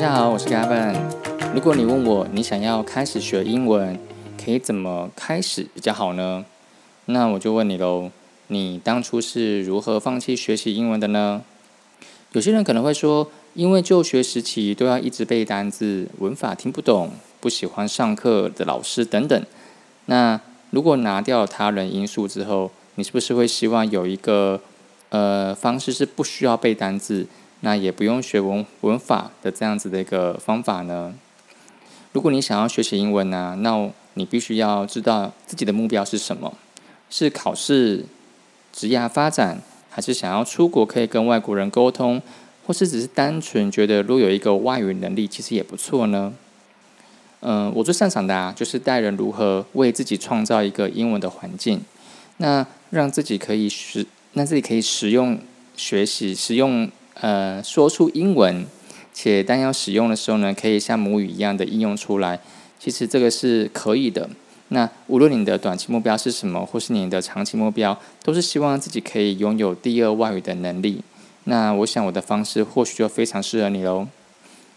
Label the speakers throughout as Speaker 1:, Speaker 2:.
Speaker 1: 大家好，我是 Gavin。如果你问我你想要开始学英文，可以怎么开始比较好呢？那我就问你喽，你当初是如何放弃学习英文的呢？有些人可能会说，因为就学时期都要一直背单字，文法听不懂，不喜欢上课的老师等等。那如果拿掉他人因素之后，你是不是会希望有一个呃方式是不需要背单字？那也不用学文文法的这样子的一个方法呢。如果你想要学习英文呢，那你必须要知道自己的目标是什么：是考试、职业发展，还是想要出国可以跟外国人沟通，或是只是单纯觉得如果有一个外语能力，其实也不错呢？嗯，我最擅长的啊，就是带人如何为自己创造一个英文的环境，那让自己可以实，让自己可以使用学习使用。呃，说出英文，且当要使用的时候呢，可以像母语一样的应用出来。其实这个是可以的。那无论你的短期目标是什么，或是你的长期目标，都是希望自己可以拥有第二外语的能力。那我想我的方式或许就非常适合你喽。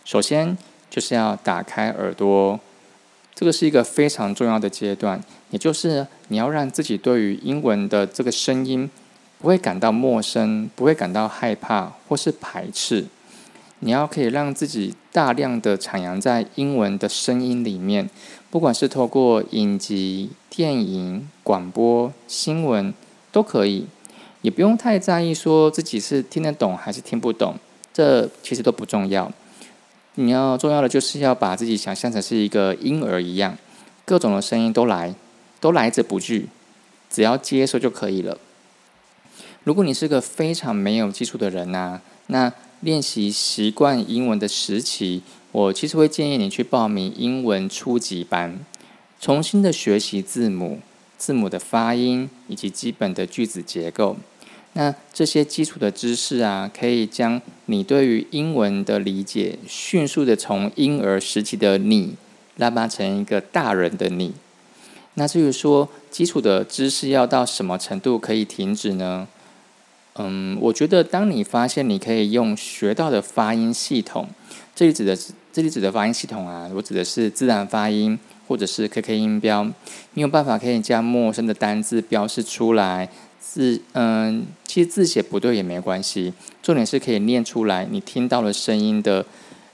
Speaker 1: 首先就是要打开耳朵，这个是一个非常重要的阶段，也就是你要让自己对于英文的这个声音。不会感到陌生，不会感到害怕或是排斥。你要可以让自己大量的徜徉在英文的声音里面，不管是透过影集、电影、广播、新闻都可以，也不用太在意说自己是听得懂还是听不懂，这其实都不重要。你要重要的就是要把自己想象成是一个婴儿一样，各种的声音都来，都来者不拒，只要接受就可以了。如果你是个非常没有基础的人呐，那练习习惯英文的时期，我其实会建议你去报名英文初级班，重新的学习字母、字母的发音以及基本的句子结构。那这些基础的知识啊，可以将你对于英文的理解迅速的从婴儿时期的你拉拔成一个大人的你。那至于说基础的知识要到什么程度可以停止呢？嗯，我觉得当你发现你可以用学到的发音系统，这里指的是这里指的发音系统啊，我指的是自然发音或者是 KK 音标，你有办法可以将陌生的单字标示出来，字嗯，其实字写不对也没关系，重点是可以念出来，你听到了声音的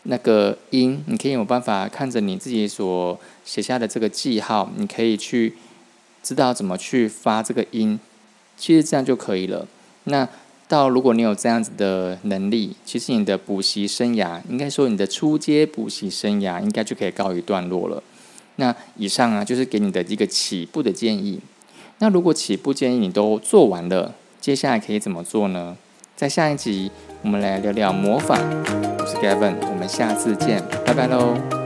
Speaker 1: 那个音，你可以有办法看着你自己所写下的这个记号，你可以去知道怎么去发这个音，其实这样就可以了。那到如果你有这样子的能力，其实你的补习生涯，应该说你的初阶补习生涯，应该就可以告一段落了。那以上啊，就是给你的一个起步的建议。那如果起步建议你都做完了，接下来可以怎么做呢？在下一集，我们来聊聊模仿。我是 Gavin，我们下次见，拜拜喽。